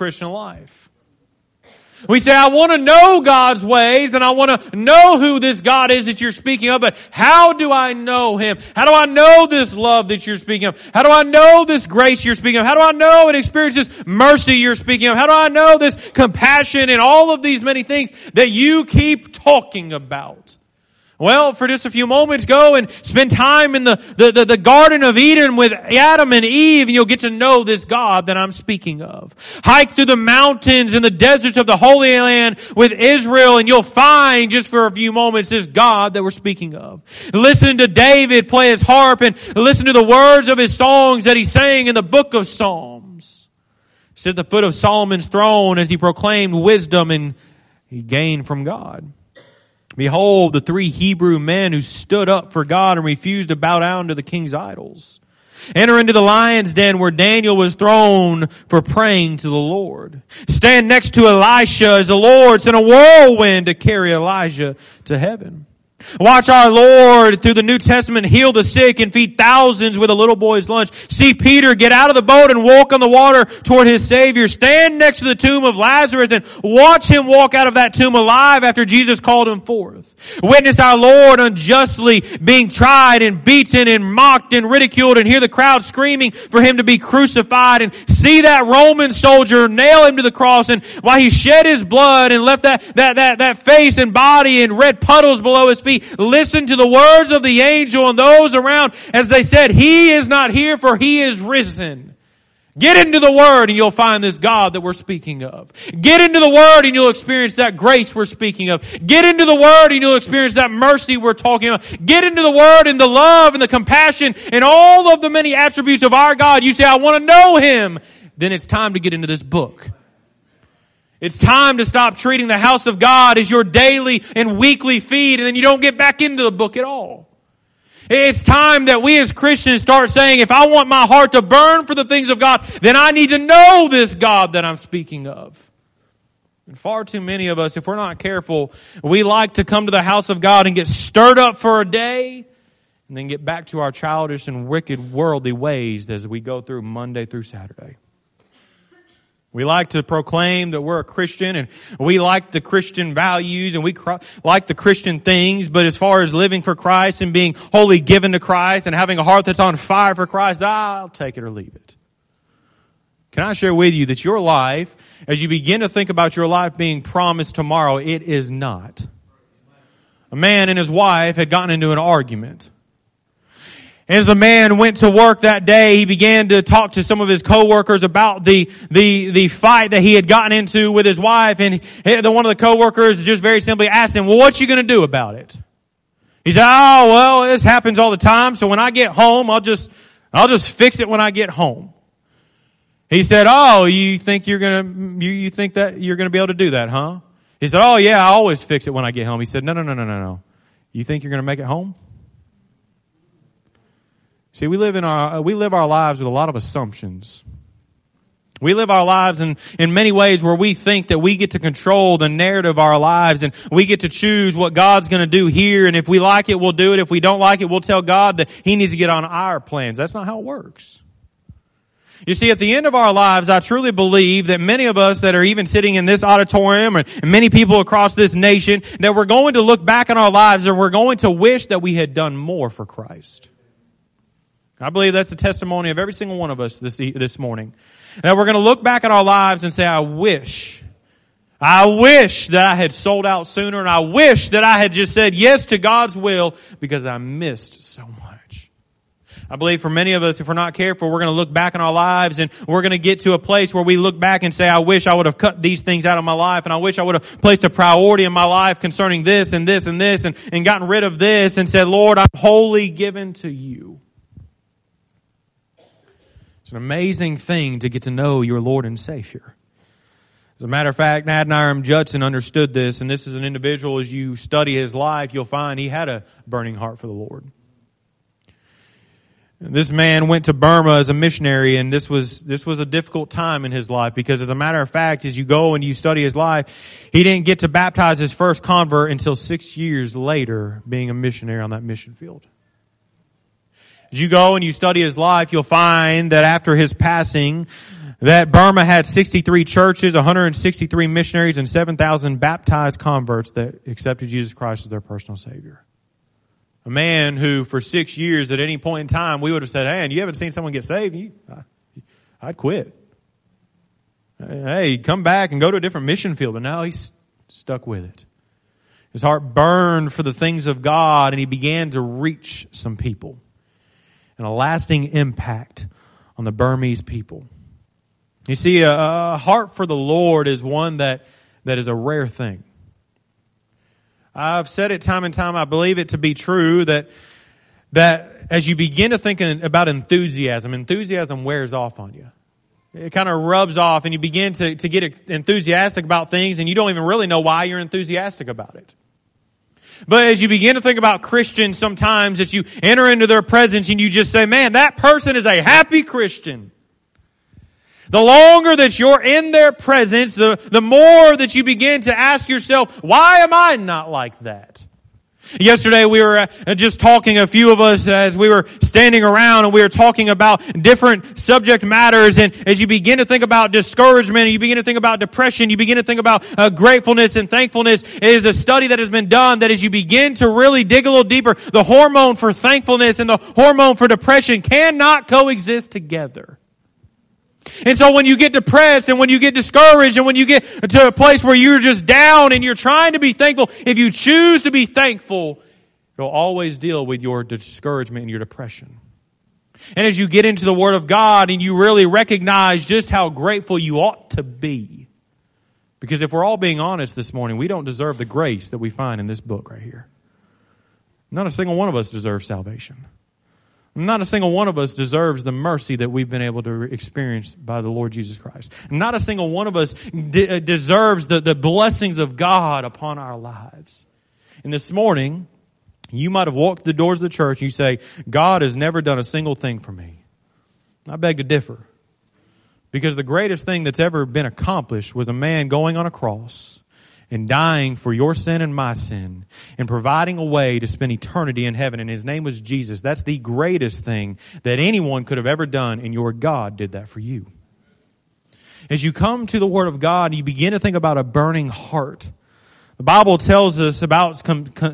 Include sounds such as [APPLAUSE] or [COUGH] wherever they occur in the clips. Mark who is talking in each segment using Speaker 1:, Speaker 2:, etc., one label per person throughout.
Speaker 1: Christian life. We say, I want to know God's ways and I want to know who this God is that you're speaking of, but how do I know Him? How do I know this love that you're speaking of? How do I know this grace you're speaking of? How do I know and experience this mercy you're speaking of? How do I know this compassion and all of these many things that you keep talking about? Well, for just a few moments, go and spend time in the, the, the, the, Garden of Eden with Adam and Eve, and you'll get to know this God that I'm speaking of. Hike through the mountains and the deserts of the Holy Land with Israel, and you'll find, just for a few moments, this God that we're speaking of. Listen to David play his harp, and listen to the words of his songs that he sang in the book of Psalms. Sit at the foot of Solomon's throne as he proclaimed wisdom and he gained from God. Behold, the three Hebrew men who stood up for God and refused to bow down to the king's idols. Enter into the lion's den where Daniel was thrown for praying to the Lord. Stand next to Elisha as the Lord sent a whirlwind to carry Elijah to heaven. Watch our Lord through the New Testament heal the sick and feed thousands with a little boy's lunch. See Peter get out of the boat and walk on the water toward his Savior. Stand next to the tomb of Lazarus and watch him walk out of that tomb alive after Jesus called him forth. Witness our Lord unjustly being tried and beaten and mocked and ridiculed and hear the crowd screaming for him to be crucified and see that Roman soldier nail him to the cross and while he shed his blood and left that, that, that, that face and body in red puddles below his feet Listen to the words of the angel and those around as they said, He is not here for He is risen. Get into the Word and you'll find this God that we're speaking of. Get into the Word and you'll experience that grace we're speaking of. Get into the Word and you'll experience that mercy we're talking about. Get into the Word and the love and the compassion and all of the many attributes of our God. You say, I want to know Him. Then it's time to get into this book. It's time to stop treating the house of God as your daily and weekly feed and then you don't get back into the book at all. It's time that we as Christians start saying, if I want my heart to burn for the things of God, then I need to know this God that I'm speaking of. And far too many of us, if we're not careful, we like to come to the house of God and get stirred up for a day and then get back to our childish and wicked worldly ways as we go through Monday through Saturday. We like to proclaim that we're a Christian and we like the Christian values and we cr- like the Christian things, but as far as living for Christ and being wholly given to Christ and having a heart that's on fire for Christ, I'll take it or leave it. Can I share with you that your life, as you begin to think about your life being promised tomorrow, it is not. A man and his wife had gotten into an argument. As the man went to work that day, he began to talk to some of his coworkers about the, the, the fight that he had gotten into with his wife. And the, one of the coworkers just very simply asked him, well, what you going to do about it? He said, oh, well, this happens all the time. So when I get home, I'll just, I'll just fix it when I get home. He said, oh, you think you're to, you, you think that you're to be able to do that, huh? He said, oh yeah, I always fix it when I get home. He said, no, no, no, no, no, no. You think you're to make it home? See, we live in our, uh, we live our lives with a lot of assumptions. We live our lives in, in many ways where we think that we get to control the narrative of our lives and we get to choose what God's going to do here. And if we like it, we'll do it. If we don't like it, we'll tell God that He needs to get on our plans. That's not how it works. You see, at the end of our lives, I truly believe that many of us that are even sitting in this auditorium and many people across this nation, that we're going to look back on our lives and we're going to wish that we had done more for Christ. I believe that's the testimony of every single one of us this, this morning. That we're going to look back at our lives and say, I wish, I wish that I had sold out sooner and I wish that I had just said yes to God's will because I missed so much. I believe for many of us, if we're not careful, we're going to look back in our lives and we're going to get to a place where we look back and say, I wish I would have cut these things out of my life and I wish I would have placed a priority in my life concerning this and this and this and, and gotten rid of this and said, Lord, I'm wholly given to you. It's an amazing thing to get to know your Lord and Savior. As a matter of fact, Adoniram Judson understood this, and this is an individual, as you study his life, you'll find he had a burning heart for the Lord. This man went to Burma as a missionary, and this was, this was a difficult time in his life because, as a matter of fact, as you go and you study his life, he didn't get to baptize his first convert until six years later, being a missionary on that mission field. As you go and you study his life, you'll find that after his passing, that Burma had 63 churches, 163 missionaries, and 7,000 baptized converts that accepted Jesus Christ as their personal Savior. A man who, for six years, at any point in time, we would have said, Hey, and you haven't seen someone get saved? You, I'd quit. Hey, come back and go to a different mission field. But now he's stuck with it. His heart burned for the things of God, and he began to reach some people and a lasting impact on the Burmese people. You see, a, a heart for the Lord is one that, that is a rare thing. I've said it time and time, I believe it to be true that, that as you begin to think about enthusiasm, enthusiasm wears off on you. It kind of rubs off and you begin to, to get enthusiastic about things and you don't even really know why you're enthusiastic about it. But as you begin to think about Christians sometimes that you enter into their presence and you just say, man, that person is a happy Christian. The longer that you're in their presence, the, the more that you begin to ask yourself, why am I not like that? Yesterday we were uh, just talking, a few of us, as we were standing around and we were talking about different subject matters. And as you begin to think about discouragement you begin to think about depression, you begin to think about uh, gratefulness and thankfulness. It is a study that has been done that as you begin to really dig a little deeper, the hormone for thankfulness and the hormone for depression cannot coexist together. And so when you get depressed and when you get discouraged and when you get to a place where you're just down and you're trying to be thankful, if you choose to be thankful, it'll always deal with your discouragement and your depression. And as you get into the Word of God and you really recognize just how grateful you ought to be, because if we're all being honest this morning, we don't deserve the grace that we find in this book right here. Not a single one of us deserves salvation. Not a single one of us deserves the mercy that we've been able to experience by the Lord Jesus Christ. Not a single one of us de- uh, deserves the, the blessings of God upon our lives. And this morning, you might have walked the doors of the church and you say, God has never done a single thing for me. I beg to differ. Because the greatest thing that's ever been accomplished was a man going on a cross and dying for your sin and my sin and providing a way to spend eternity in heaven. And his name was Jesus. That's the greatest thing that anyone could have ever done, and your God did that for you. As you come to the Word of God, you begin to think about a burning heart. The Bible tells us about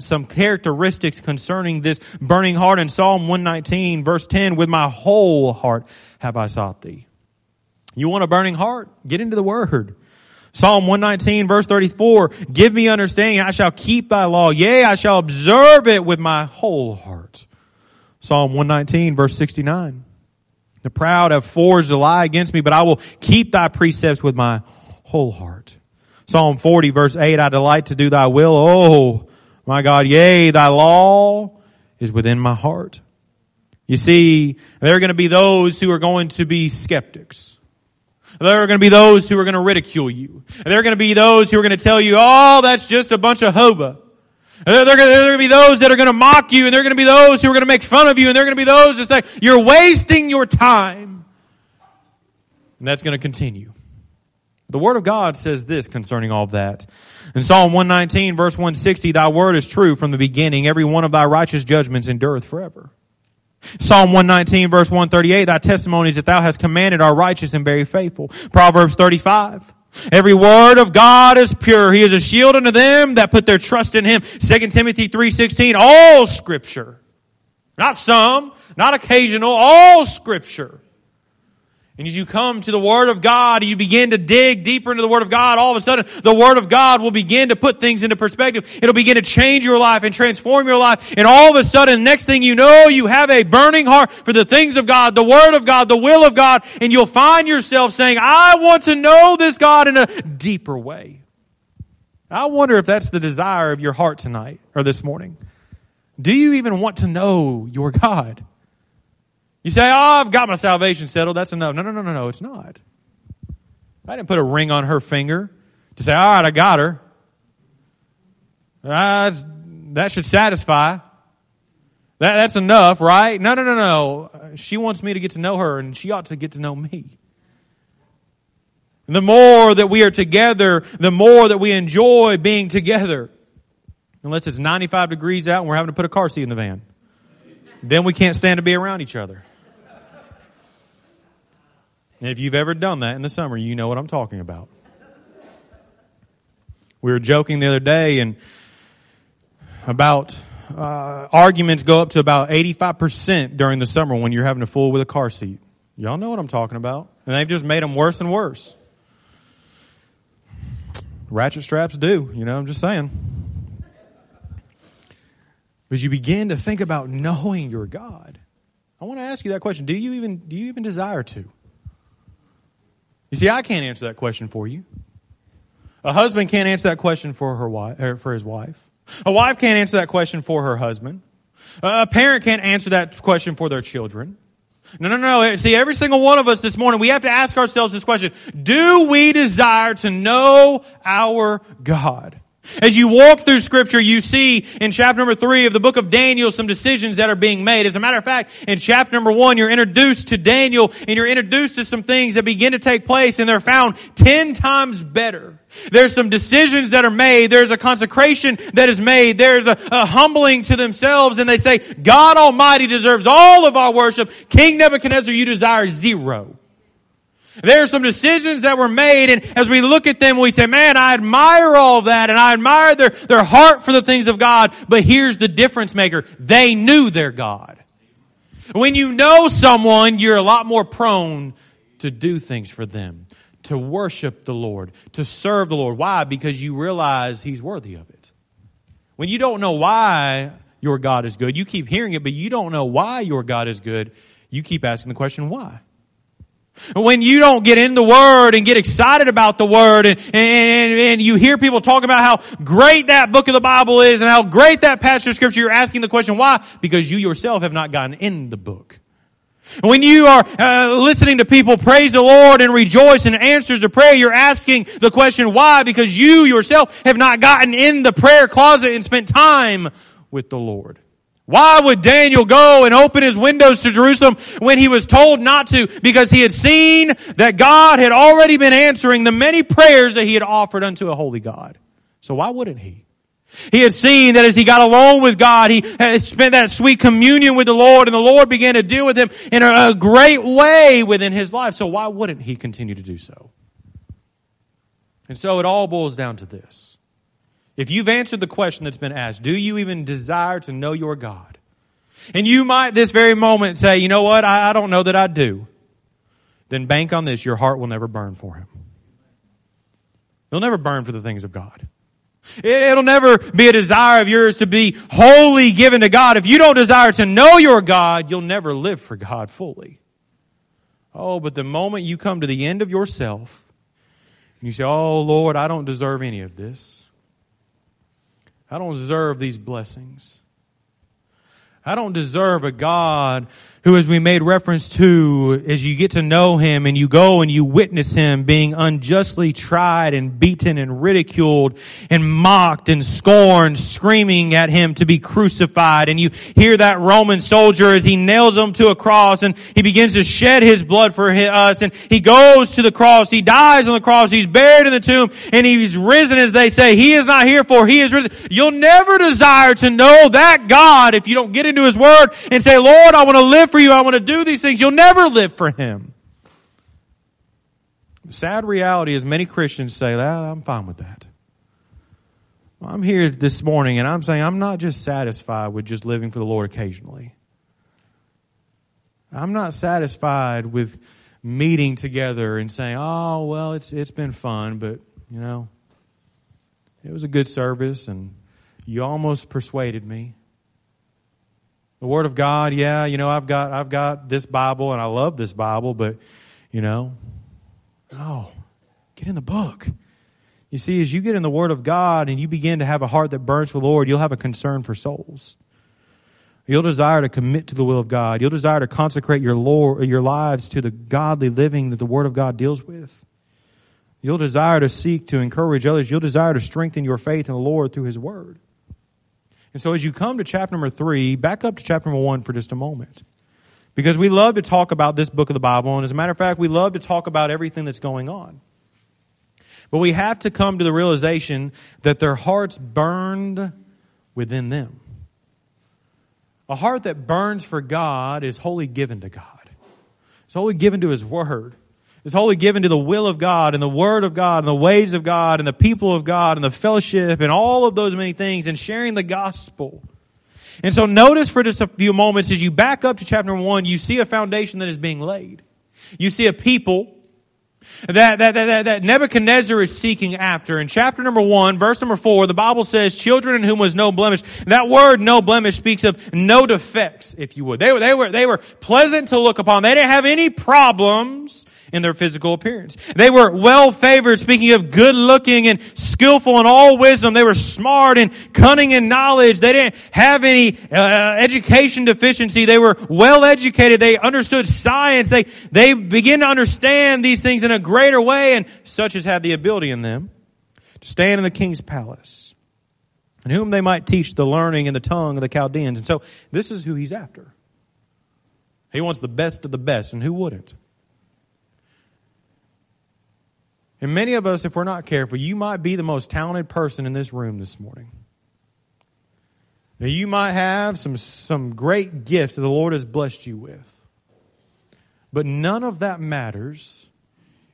Speaker 1: some characteristics concerning this burning heart in Psalm 119 verse 10, with my whole heart have I sought thee. You want a burning heart? Get into the Word. Psalm 119 verse 34, give me understanding, I shall keep thy law. Yea, I shall observe it with my whole heart. Psalm 119 verse 69, the proud have forged a lie against me, but I will keep thy precepts with my whole heart. Psalm 40 verse 8, I delight to do thy will. Oh, my God, yea, thy law is within my heart. You see, there are going to be those who are going to be skeptics. There are going to be those who are going to ridicule you. There are going to be those who are going to tell you, oh, that's just a bunch of hoba. There are going to be those that are going to mock you, and there are going to be those who are going to make fun of you, and there are going to be those that say, you're wasting your time. And that's going to continue. The Word of God says this concerning all of that. In Psalm 119, verse 160, Thy word is true from the beginning. Every one of thy righteous judgments endureth forever. Psalm 119 verse 138, thy testimonies that thou hast commanded are righteous and very faithful. Proverbs 35. Every word of God is pure. He is a shield unto them that put their trust in Him. 2 Timothy 3.16, all scripture. Not some, not occasional, all scripture and as you come to the Word of God, you begin to dig deeper into the Word of God, all of a sudden the Word of God will begin to put things into perspective. It'll begin to change your life and transform your life. And all of a sudden, next thing you know, you have a burning heart for the things of God, the Word of God, the will of God, and you'll find yourself saying, I want to know this God in a deeper way. I wonder if that's the desire of your heart tonight or this morning. Do you even want to know your God? You say, oh, I've got my salvation settled. That's enough. No, no, no, no, no. It's not. I didn't put a ring on her finger to say, all right, I got her. That should satisfy. That, that's enough, right? No, no, no, no. She wants me to get to know her, and she ought to get to know me. And The more that we are together, the more that we enjoy being together. Unless it's 95 degrees out and we're having to put a car seat in the van. Then we can't stand to be around each other. And if you've ever done that in the summer, you know what I'm talking about. We were joking the other day and about uh, arguments go up to about 85% during the summer when you're having to fool with a car seat. Y'all know what I'm talking about. And they've just made them worse and worse. Ratchet straps do, you know, I'm just saying. But you begin to think about knowing your God. I want to ask you that question. Do you even do you even desire to? You see, I can't answer that question for you. A husband can't answer that question for her wife er, for his wife. A wife can't answer that question for her husband. A parent can't answer that question for their children. No, no, no. See, every single one of us this morning, we have to ask ourselves this question. Do we desire to know our God? As you walk through scripture, you see in chapter number three of the book of Daniel some decisions that are being made. As a matter of fact, in chapter number one, you're introduced to Daniel and you're introduced to some things that begin to take place and they're found ten times better. There's some decisions that are made. There's a consecration that is made. There's a, a humbling to themselves and they say, God Almighty deserves all of our worship. King Nebuchadnezzar, you desire zero. There are some decisions that were made, and as we look at them, we say, man, I admire all that, and I admire their, their heart for the things of God, but here's the difference maker. They knew their God. When you know someone, you're a lot more prone to do things for them, to worship the Lord, to serve the Lord. Why? Because you realize He's worthy of it. When you don't know why your God is good, you keep hearing it, but you don't know why your God is good, you keep asking the question, why? When you don't get in the Word and get excited about the Word and, and, and you hear people talk about how great that book of the Bible is and how great that passage of Scripture, you're asking the question, why? Because you yourself have not gotten in the book. When you are uh, listening to people praise the Lord and rejoice in answers to prayer, you're asking the question, why? Because you yourself have not gotten in the prayer closet and spent time with the Lord. Why would Daniel go and open his windows to Jerusalem when he was told not to? Because he had seen that God had already been answering the many prayers that he had offered unto a holy God. So why wouldn't he? He had seen that as he got alone with God, he had spent that sweet communion with the Lord and the Lord began to deal with him in a great way within his life. So why wouldn't he continue to do so? And so it all boils down to this. If you've answered the question that's been asked, do you even desire to know your God? And you might this very moment say, you know what, I, I don't know that I do. Then bank on this, your heart will never burn for Him. You'll never burn for the things of God. It'll never be a desire of yours to be wholly given to God. If you don't desire to know your God, you'll never live for God fully. Oh, but the moment you come to the end of yourself and you say, Oh Lord, I don't deserve any of this. I don't deserve these blessings. I don't deserve a God who, as we made reference to, as you get to know him and you go and you witness him being unjustly tried and beaten and ridiculed and mocked and scorned, screaming at him to be crucified. And you hear that Roman soldier as he nails him to a cross and he begins to shed his blood for us and he goes to the cross. He dies on the cross. He's buried in the tomb and he's risen as they say. He is not here for he is risen. You'll never desire to know that God if you don't get into his word and say, Lord, I want to live for you. I want to do these things. You'll never live for Him. The sad reality is many Christians say, ah, I'm fine with that. Well, I'm here this morning and I'm saying I'm not just satisfied with just living for the Lord occasionally. I'm not satisfied with meeting together and saying, "Oh, well, it's it's been fun, but you know, it was a good service and you almost persuaded me." The Word of God, yeah, you know, I've got I've got this Bible and I love this Bible, but you know, oh, get in the book. You see, as you get in the Word of God and you begin to have a heart that burns for the Lord, you'll have a concern for souls. You'll desire to commit to the will of God. You'll desire to consecrate your Lord, your lives to the godly living that the Word of God deals with. You'll desire to seek to encourage others. You'll desire to strengthen your faith in the Lord through His Word. And so as you come to chapter number three, back up to chapter number one for just a moment. Because we love to talk about this book of the Bible, and as a matter of fact, we love to talk about everything that's going on. But we have to come to the realization that their hearts burned within them. A heart that burns for God is wholly given to God. It's wholly given to His Word. Is wholly given to the will of God and the Word of God and the ways of God and the people of God and the fellowship and all of those many things and sharing the gospel. And so notice for just a few moments as you back up to chapter one, you see a foundation that is being laid. You see a people that, that, that, that, Nebuchadnezzar is seeking after. In chapter number one, verse number four, the Bible says, children in whom was no blemish. That word, no blemish, speaks of no defects, if you would. They were, they were, they were pleasant to look upon. They didn't have any problems in their physical appearance. They were well favored, speaking of good looking and skillful in all wisdom. They were smart and cunning in knowledge. They didn't have any uh, education deficiency. They were well educated. They understood science. They, they begin to understand these things in a greater way and such as had the ability in them to stand in the king's palace and whom they might teach the learning and the tongue of the Chaldeans. And so this is who he's after. He wants the best of the best, and who wouldn't? And many of us, if we're not careful, you might be the most talented person in this room this morning. Now, you might have some, some great gifts that the Lord has blessed you with. But none of that matters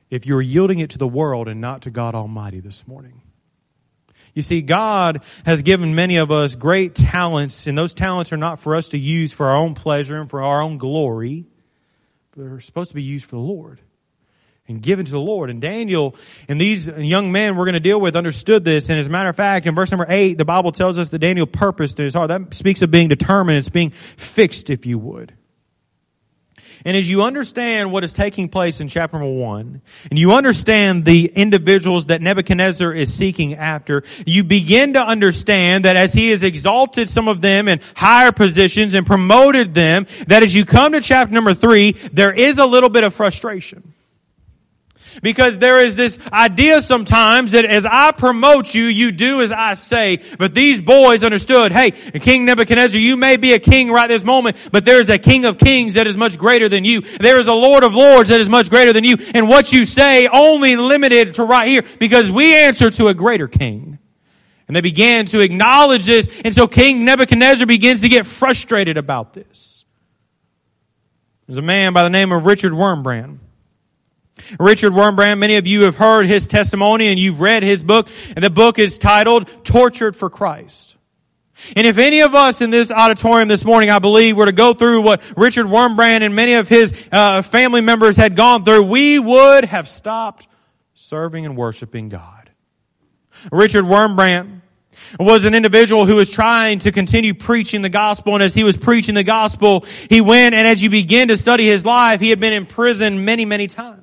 Speaker 1: if you're yielding it to the world and not to God Almighty this morning. You see, God has given many of us great talents, and those talents are not for us to use for our own pleasure and for our own glory, but they're supposed to be used for the Lord and given to the Lord. And Daniel and these young men we're going to deal with understood this. And as a matter of fact, in verse number eight, the Bible tells us that Daniel purposed in his heart. That speaks of being determined. It's being fixed, if you would. And as you understand what is taking place in chapter number one, and you understand the individuals that Nebuchadnezzar is seeking after, you begin to understand that as he has exalted some of them in higher positions and promoted them, that as you come to chapter number three, there is a little bit of frustration. Because there is this idea sometimes that as I promote you, you do as I say. But these boys understood, hey, King Nebuchadnezzar, you may be a king right this moment, but there is a king of kings that is much greater than you. There is a lord of lords that is much greater than you. And what you say only limited to right here because we answer to a greater king. And they began to acknowledge this. And so King Nebuchadnezzar begins to get frustrated about this. There's a man by the name of Richard Wurmbrand. Richard Wurmbrand, many of you have heard his testimony and you've read his book, and the book is titled Tortured for Christ. And if any of us in this auditorium this morning, I believe, were to go through what Richard Wurmbrand and many of his uh, family members had gone through, we would have stopped serving and worshiping God. Richard Wurmbrand was an individual who was trying to continue preaching the gospel. And as he was preaching the gospel, he went and as you begin to study his life, he had been in prison many, many times.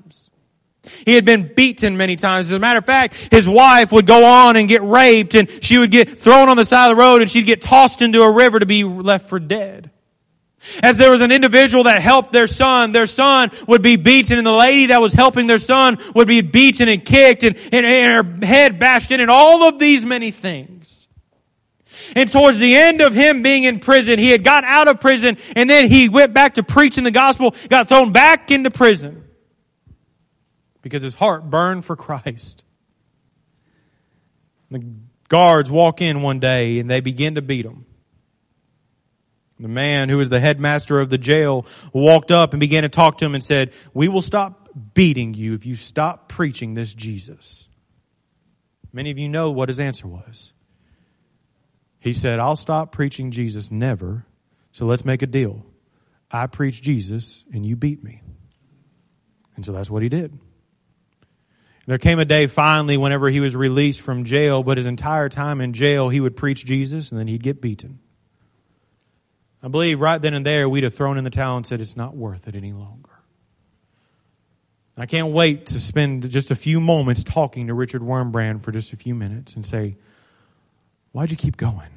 Speaker 1: He had been beaten many times. As a matter of fact, his wife would go on and get raped and she would get thrown on the side of the road and she'd get tossed into a river to be left for dead. As there was an individual that helped their son, their son would be beaten and the lady that was helping their son would be beaten and kicked and, and, and her head bashed in and all of these many things. And towards the end of him being in prison, he had got out of prison and then he went back to preaching the gospel, got thrown back into prison because his heart burned for Christ. The guards walk in one day and they begin to beat him. The man who was the headmaster of the jail walked up and began to talk to him and said, We will stop beating you if you stop preaching this Jesus. Many of you know what his answer was. He said, I'll stop preaching Jesus never, so let's make a deal. I preach Jesus and you beat me. And so that's what he did. There came a day finally whenever he was released from jail, but his entire time in jail he would preach Jesus and then he'd get beaten. I believe right then and there we'd have thrown in the towel and said it's not worth it any longer. I can't wait to spend just a few moments talking to Richard Wurmbrand for just a few minutes and say, Why'd you keep going?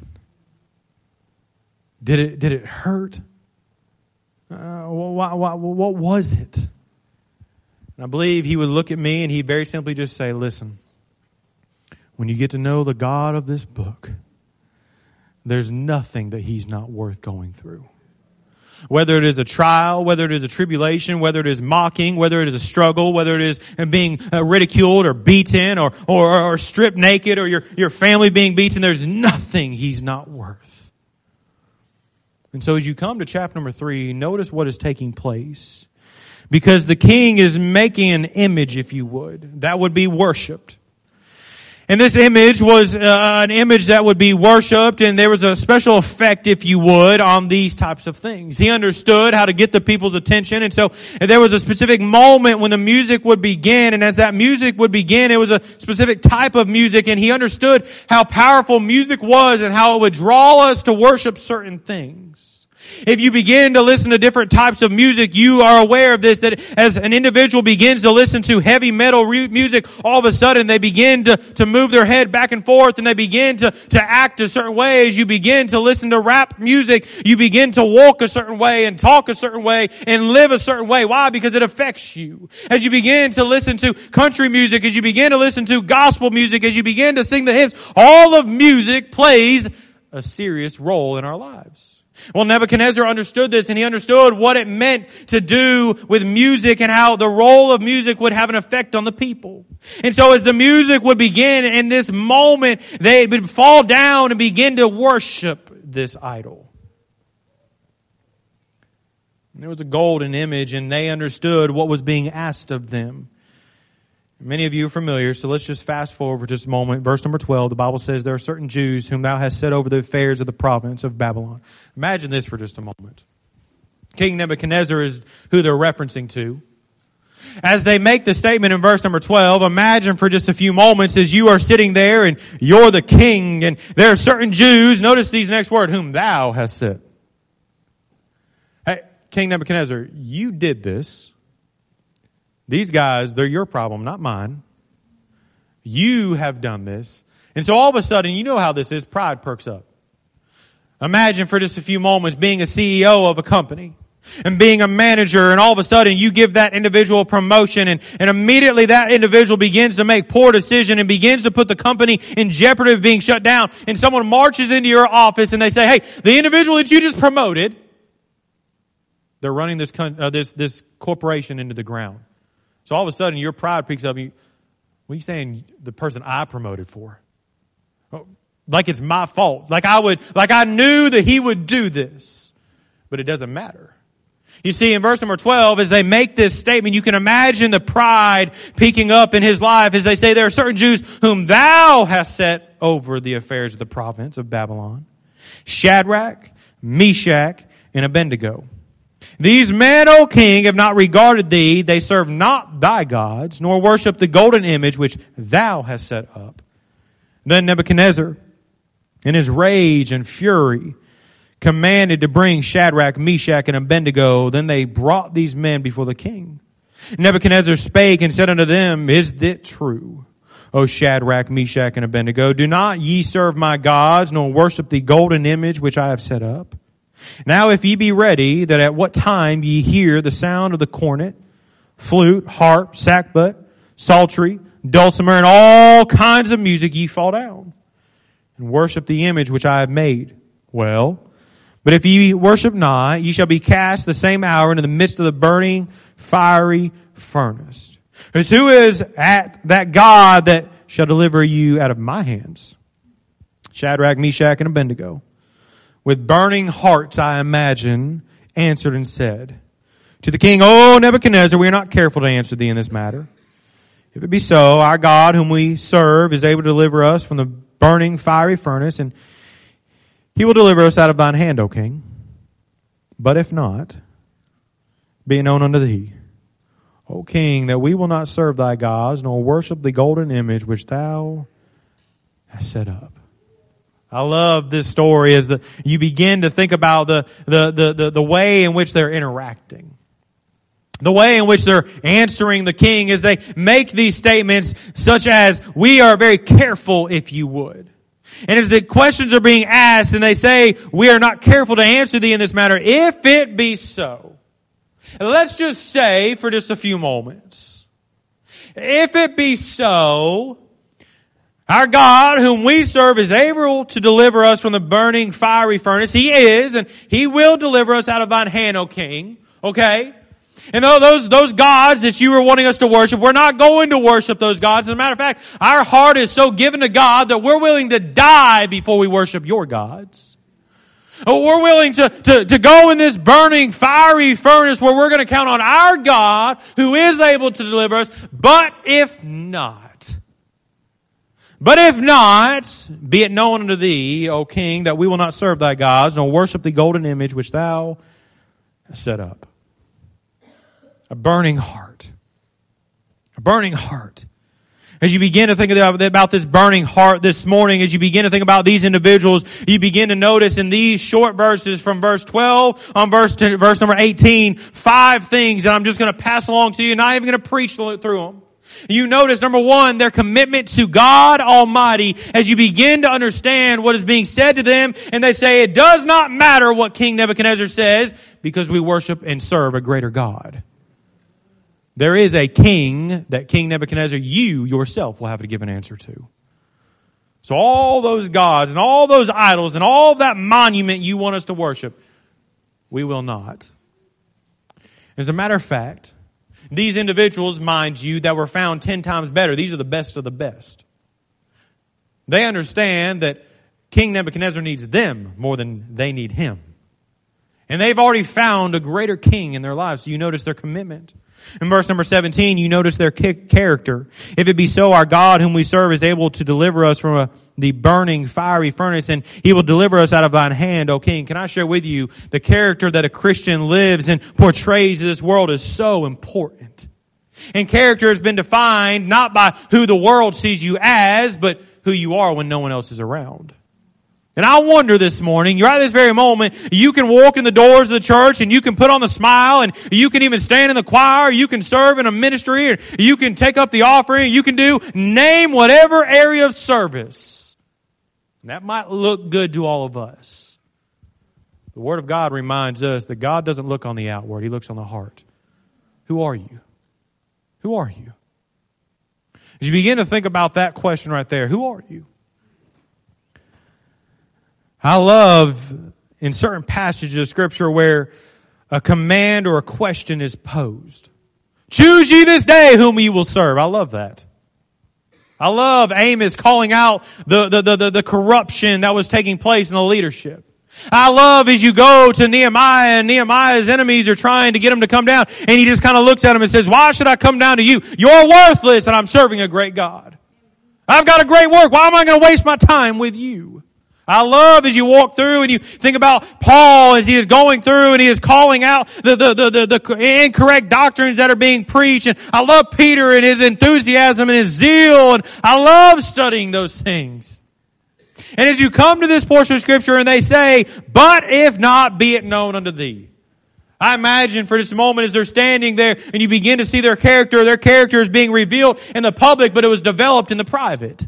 Speaker 1: Did it, did it hurt? Uh, what was it? I believe he would look at me and he'd very simply just say, Listen, when you get to know the God of this book, there's nothing that he's not worth going through. Whether it is a trial, whether it is a tribulation, whether it is mocking, whether it is a struggle, whether it is being uh, ridiculed or beaten or, or, or stripped naked or your, your family being beaten, there's nothing he's not worth. And so as you come to chapter number three, notice what is taking place. Because the king is making an image, if you would, that would be worshiped. And this image was uh, an image that would be worshiped and there was a special effect, if you would, on these types of things. He understood how to get the people's attention and so and there was a specific moment when the music would begin and as that music would begin, it was a specific type of music and he understood how powerful music was and how it would draw us to worship certain things. If you begin to listen to different types of music, you are aware of this, that as an individual begins to listen to heavy metal re- music, all of a sudden they begin to, to move their head back and forth and they begin to, to act a certain way. As you begin to listen to rap music, you begin to walk a certain way and talk a certain way and live a certain way. Why? Because it affects you. As you begin to listen to country music, as you begin to listen to gospel music, as you begin to sing the hymns, all of music plays a serious role in our lives. Well, Nebuchadnezzar understood this and he understood what it meant to do with music and how the role of music would have an effect on the people. And so as the music would begin in this moment, they would fall down and begin to worship this idol. And There was a golden image and they understood what was being asked of them. Many of you are familiar, so let's just fast forward for just a moment. Verse number 12, the Bible says, There are certain Jews whom thou hast set over the affairs of the province of Babylon. Imagine this for just a moment. King Nebuchadnezzar is who they're referencing to. As they make the statement in verse number 12, imagine for just a few moments as you are sitting there and you're the king and there are certain Jews, notice these next words, whom thou hast set. Hey, King Nebuchadnezzar, you did this. These guys, they're your problem, not mine. You have done this. And so all of a sudden, you know how this is, pride perks up. Imagine for just a few moments being a CEO of a company and being a manager and all of a sudden you give that individual promotion and, and immediately that individual begins to make poor decision and begins to put the company in jeopardy of being shut down and someone marches into your office and they say, hey, the individual that you just promoted, they're running this, uh, this, this corporation into the ground. So all of a sudden, your pride picks up. You, what are you saying? The person I promoted for, oh, like it's my fault. Like I would, like I knew that he would do this, but it doesn't matter. You see, in verse number 12, as they make this statement, you can imagine the pride peeking up in his life as they say, there are certain Jews whom thou hast set over the affairs of the province of Babylon. Shadrach, Meshach, and Abednego. These men, O king, have not regarded thee. They serve not thy gods, nor worship the golden image which thou hast set up. Then Nebuchadnezzar, in his rage and fury, commanded to bring Shadrach, Meshach, and Abednego. Then they brought these men before the king. Nebuchadnezzar spake and said unto them, Is it true? O Shadrach, Meshach, and Abednego, do not ye serve my gods, nor worship the golden image which I have set up? Now if ye be ready, that at what time ye hear the sound of the cornet, flute, harp, sackbut, psaltery, dulcimer, and all kinds of music, ye fall down and worship the image which I have made. Well, but if ye worship not, ye shall be cast the same hour into the midst of the burning, fiery furnace. Because who is at that God that shall deliver you out of my hands? Shadrach, Meshach, and Abednego with burning hearts, I imagine, answered and said to the king, O Nebuchadnezzar, we are not careful to answer thee in this matter. If it be so, our God whom we serve is able to deliver us from the burning fiery furnace, and he will deliver us out of thine hand, O king. But if not, be it known unto thee, O king, that we will not serve thy gods, nor worship the golden image which thou hast set up. I love this story as the, you begin to think about the, the, the, the, the way in which they're interacting. The way in which they're answering the king as they make these statements such as, we are very careful if you would. And as the questions are being asked and they say, we are not careful to answer thee in this matter, if it be so. Let's just say for just a few moments. If it be so, our God, whom we serve, is able to deliver us from the burning fiery furnace. He is, and He will deliver us out of thine hand, O King. Okay? And those, those gods that you were wanting us to worship, we're not going to worship those gods. As a matter of fact, our heart is so given to God that we're willing to die before we worship your gods. Oh, we're willing to, to, to go in this burning, fiery furnace where we're going to count on our God who is able to deliver us. But if not, but if not, be it known unto thee, O king, that we will not serve thy gods, nor worship the golden image which thou hast set up. A burning heart. A burning heart. As you begin to think about this burning heart this morning, as you begin to think about these individuals, you begin to notice in these short verses from verse 12 on verse, to, verse number 18, five things that I'm just going to pass along to you, not even going to preach through them. You notice, number one, their commitment to God Almighty as you begin to understand what is being said to them, and they say, it does not matter what King Nebuchadnezzar says, because we worship and serve a greater God. There is a king that King Nebuchadnezzar, you yourself will have to give an answer to. So all those gods and all those idols and all that monument you want us to worship, we will not. As a matter of fact, these individuals, mind you, that were found ten times better, these are the best of the best. They understand that King Nebuchadnezzar needs them more than they need him. And they've already found a greater king in their lives. So you notice their commitment. In verse number 17, you notice their character. If it be so, our God whom we serve is able to deliver us from a, the burning fiery furnace and he will deliver us out of thine hand, O king. Can I share with you the character that a Christian lives and portrays this world is so important. And character has been defined not by who the world sees you as, but who you are when no one else is around. And I wonder this morning, right at this very moment, you can walk in the doors of the church and you can put on the smile and you can even stand in the choir, you can serve in a ministry, or you can take up the offering, you can do, name whatever area of service. And that might look good to all of us. The Word of God reminds us that God doesn't look on the outward, He looks on the heart. Who are you? Who are you? As you begin to think about that question right there, who are you? I love in certain passages of scripture where a command or a question is posed. Choose ye this day whom ye will serve. I love that. I love Amos calling out the, the, the, the, corruption that was taking place in the leadership. I love as you go to Nehemiah and Nehemiah's enemies are trying to get him to come down and he just kind of looks at him and says, why should I come down to you? You're worthless and I'm serving a great God. I've got a great work. Why am I going to waste my time with you? I love as you walk through and you think about Paul as he is going through and he is calling out the, the, the, the, the incorrect doctrines that are being preached. And I love Peter and his enthusiasm and his zeal and I love studying those things. And as you come to this portion of scripture and they say, but if not, be it known unto thee. I imagine for this moment as they're standing there and you begin to see their character, their character is being revealed in the public, but it was developed in the private.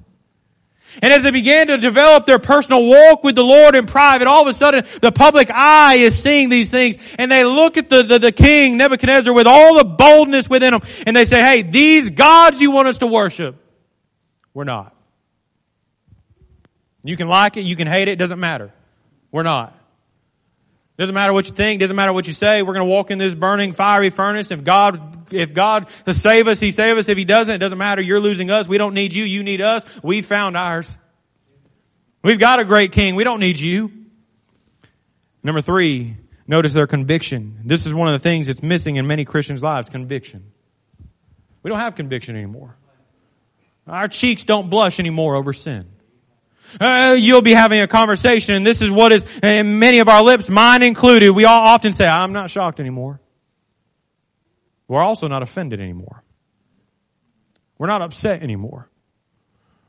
Speaker 1: And as they began to develop their personal walk with the Lord in private, all of a sudden the public eye is seeing these things and they look at the, the, the king Nebuchadnezzar with all the boldness within them and they say, hey, these gods you want us to worship, we're not. You can like it, you can hate it, it doesn't matter. We're not. Doesn't matter what you think, doesn't matter what you say. We're going to walk in this burning fiery furnace. If God, if God to save us, He save us. If He doesn't, it doesn't matter. You're losing us. We don't need you. You need us. We found ours. We've got a great king. We don't need you. Number three, notice their conviction. This is one of the things that's missing in many Christians' lives, conviction. We don't have conviction anymore. Our cheeks don't blush anymore over sin. Uh, you'll be having a conversation, and this is what is in many of our lips, mine included. We all often say, I'm not shocked anymore. We're also not offended anymore. We're not upset anymore.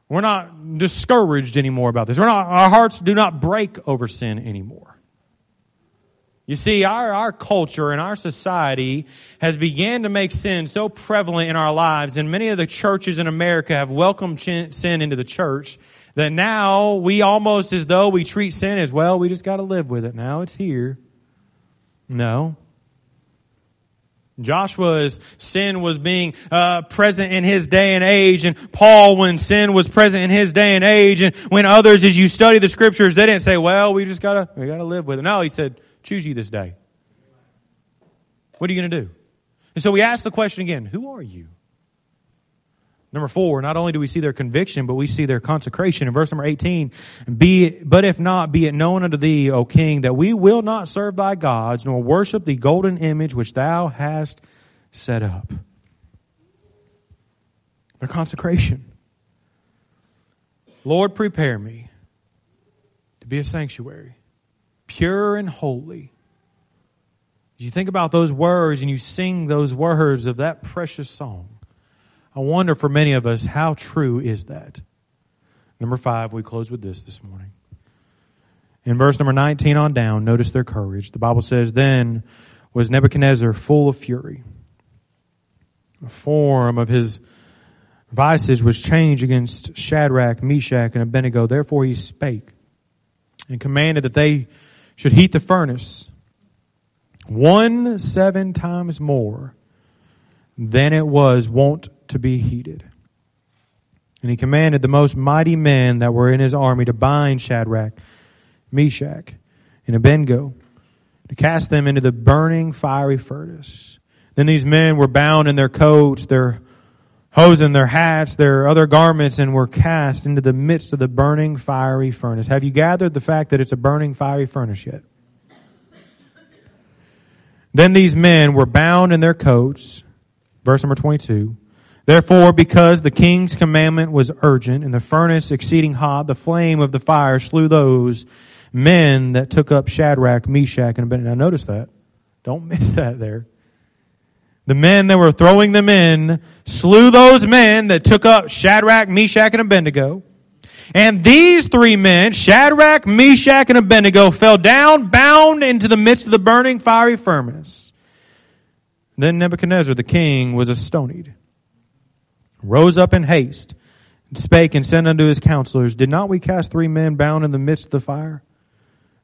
Speaker 1: We're not discouraged anymore about this. We're not, our hearts do not break over sin anymore. You see, our, our culture and our society has began to make sin so prevalent in our lives, and many of the churches in America have welcomed sin into the church that now we almost as though we treat sin as well, we just got to live with it. Now it's here. No. Joshua's sin was being uh, present in his day and age, and Paul, when sin was present in his day and age, and when others, as you study the scriptures, they didn't say, "Well, we just gotta we gotta live with it." No, he said, "Choose you this day." What are you going to do? And so we ask the question again: Who are you? Number four, not only do we see their conviction, but we see their consecration. In verse number 18, be but if not, be it known unto thee, O king, that we will not serve thy gods, nor worship the golden image which thou hast set up. Their consecration. Lord, prepare me to be a sanctuary, pure and holy. As you think about those words and you sing those words of that precious song, I wonder for many of us, how true is that? Number five, we close with this this morning. In verse number 19 on down, notice their courage. The Bible says, Then was Nebuchadnezzar full of fury. The form of his vices was changed against Shadrach, Meshach, and Abednego. Therefore he spake and commanded that they should heat the furnace one seven times more than it was wont to be heated. And he commanded the most mighty men that were in his army to bind Shadrach, Meshach, and Abednego, to cast them into the burning fiery furnace. Then these men were bound in their coats, their hose hosen, their hats, their other garments, and were cast into the midst of the burning fiery furnace. Have you gathered the fact that it's a burning fiery furnace yet? Then these men were bound in their coats, verse number 22, Therefore, because the king's commandment was urgent and the furnace exceeding hot, the flame of the fire slew those men that took up Shadrach, Meshach, and Abednego. Now notice that. Don't [LAUGHS] miss that there. The men that were throwing them in slew those men that took up Shadrach, Meshach, and Abednego. And these three men, Shadrach, Meshach, and Abednego, fell down bound into the midst of the burning fiery furnace. Then Nebuchadnezzar the king was astonied rose up in haste, and spake and said unto his counselors, Did not we cast three men bound in the midst of the fire?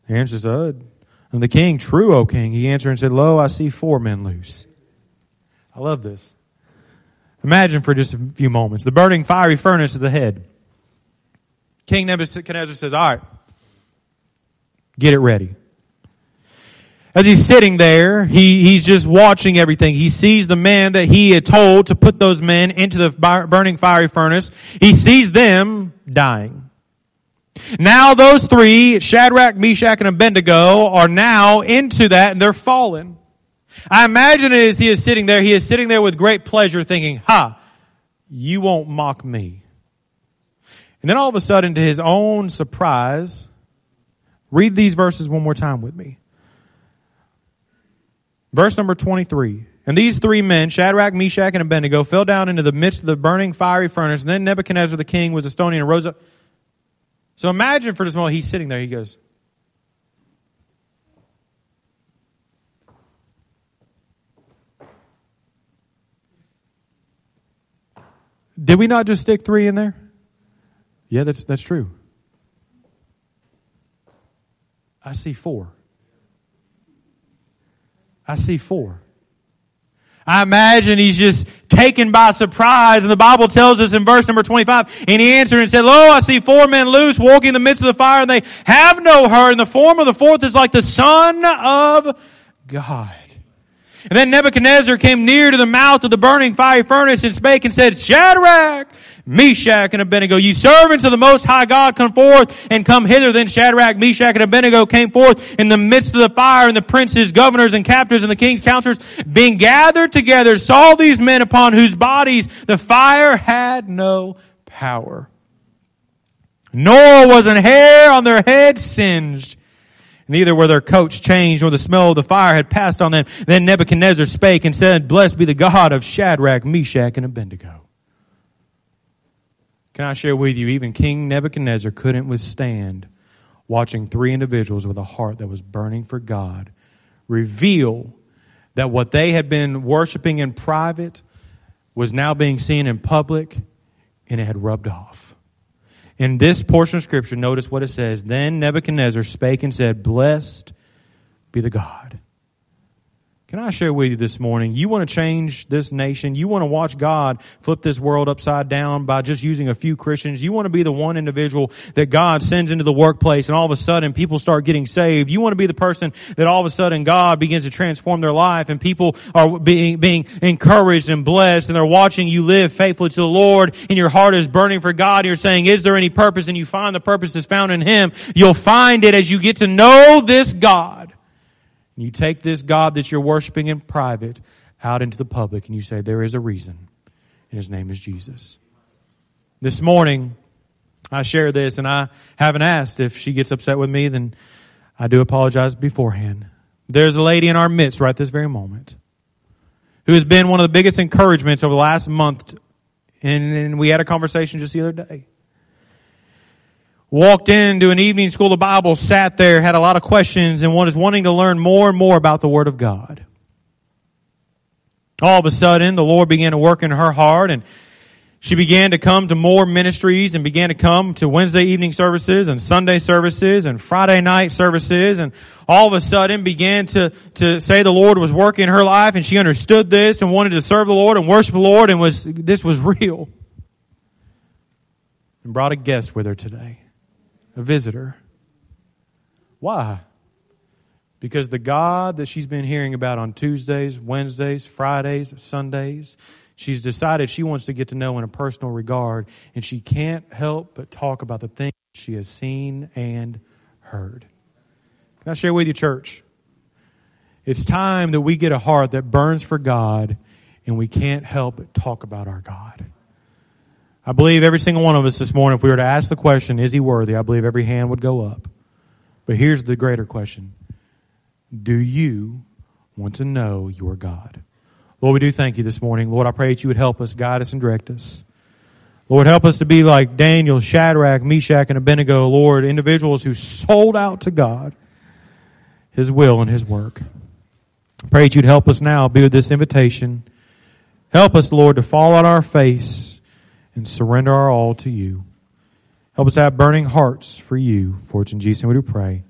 Speaker 1: The answer said, And the king, True, O king. He answered and said, Lo, I see four men loose. I love this. Imagine for just a few moments. The burning fiery furnace is ahead. King Nebuchadnezzar says, All right, get it ready. As he's sitting there, he, he's just watching everything. He sees the man that he had told to put those men into the burning fiery furnace. He sees them dying. Now those three, Shadrach, Meshach, and Abednego, are now into that and they're fallen. I imagine as he is sitting there, he is sitting there with great pleasure thinking, ha, you won't mock me. And then all of a sudden, to his own surprise, read these verses one more time with me. Verse number 23. And these three men, Shadrach, Meshach, and Abednego, fell down into the midst of the burning fiery furnace. And then Nebuchadnezzar the king was astonied and rose up. So imagine for this moment, he's sitting there. He goes, Did we not just stick three in there? Yeah, that's, that's true. I see four. I see four. I imagine he's just taken by surprise. And the Bible tells us in verse number 25, and he answered and said, Lo, I see four men loose walking in the midst of the fire, and they have no hurt, and the form of the fourth is like the Son of God. And then Nebuchadnezzar came near to the mouth of the burning fiery furnace and spake and said, Shadrach, Meshach, and Abednego, you servants of the Most High God, come forth and come hither. Then Shadrach, Meshach, and Abednego came forth in the midst of the fire, and the princes, governors, and captors, and the king's counselors, being gathered together, saw these men upon whose bodies the fire had no power. Nor was an hair on their head singed Neither were their coats changed, nor the smell of the fire had passed on them. Then Nebuchadnezzar spake and said, Blessed be the God of Shadrach, Meshach, and Abednego. Can I share with you, even King Nebuchadnezzar couldn't withstand watching three individuals with a heart that was burning for God reveal that what they had been worshiping in private was now being seen in public and it had rubbed off. In this portion of Scripture, notice what it says. Then Nebuchadnezzar spake and said, Blessed be the God. Can I share with you this morning? You want to change this nation. You want to watch God flip this world upside down by just using a few Christians. You want to be the one individual that God sends into the workplace and all of a sudden people start getting saved. You want to be the person that all of a sudden God begins to transform their life and people are being, being encouraged and blessed and they're watching you live faithfully to the Lord and your heart is burning for God. And you're saying, is there any purpose? And you find the purpose is found in Him. You'll find it as you get to know this God. And you take this God that you're worshiping in private out into the public and you say, There is a reason, and his name is Jesus. This morning, I share this and I haven't asked. If she gets upset with me, then I do apologize beforehand. There's a lady in our midst right this very moment who has been one of the biggest encouragements over the last month. And, and we had a conversation just the other day walked into an evening school of Bible, sat there, had a lot of questions, and was wanting to learn more and more about the Word of God. All of a sudden, the Lord began to work in her heart, and she began to come to more ministries and began to come to Wednesday evening services and Sunday services and Friday night services, and all of a sudden began to, to say the Lord was working in her life, and she understood this and wanted to serve the Lord and worship the Lord, and was this was [LAUGHS] real. And brought a guest with her today a visitor. Why? Because the God that she's been hearing about on Tuesdays, Wednesdays, Fridays, Sundays, she's decided she wants to get to know in a personal regard, and she can't help but talk about the things she has seen and heard. Can I share with you, church? It's time that we get a heart that burns for God, and we can't help but talk about our God. I believe every single one of us this morning, if we were to ask the question, is he worthy? I believe every hand would go up. But here's the greater question Do you want to know your God? Lord, we do thank you this morning. Lord, I pray that you would help us, guide us, and direct us. Lord, help us to be like Daniel, Shadrach, Meshach, and Abednego, Lord, individuals who sold out to God, His will and His work. I pray that you'd help us now be with this invitation. Help us, Lord, to fall on our face and surrender our all to you. Help us have burning hearts for you. For it's in Jesus' name we do pray.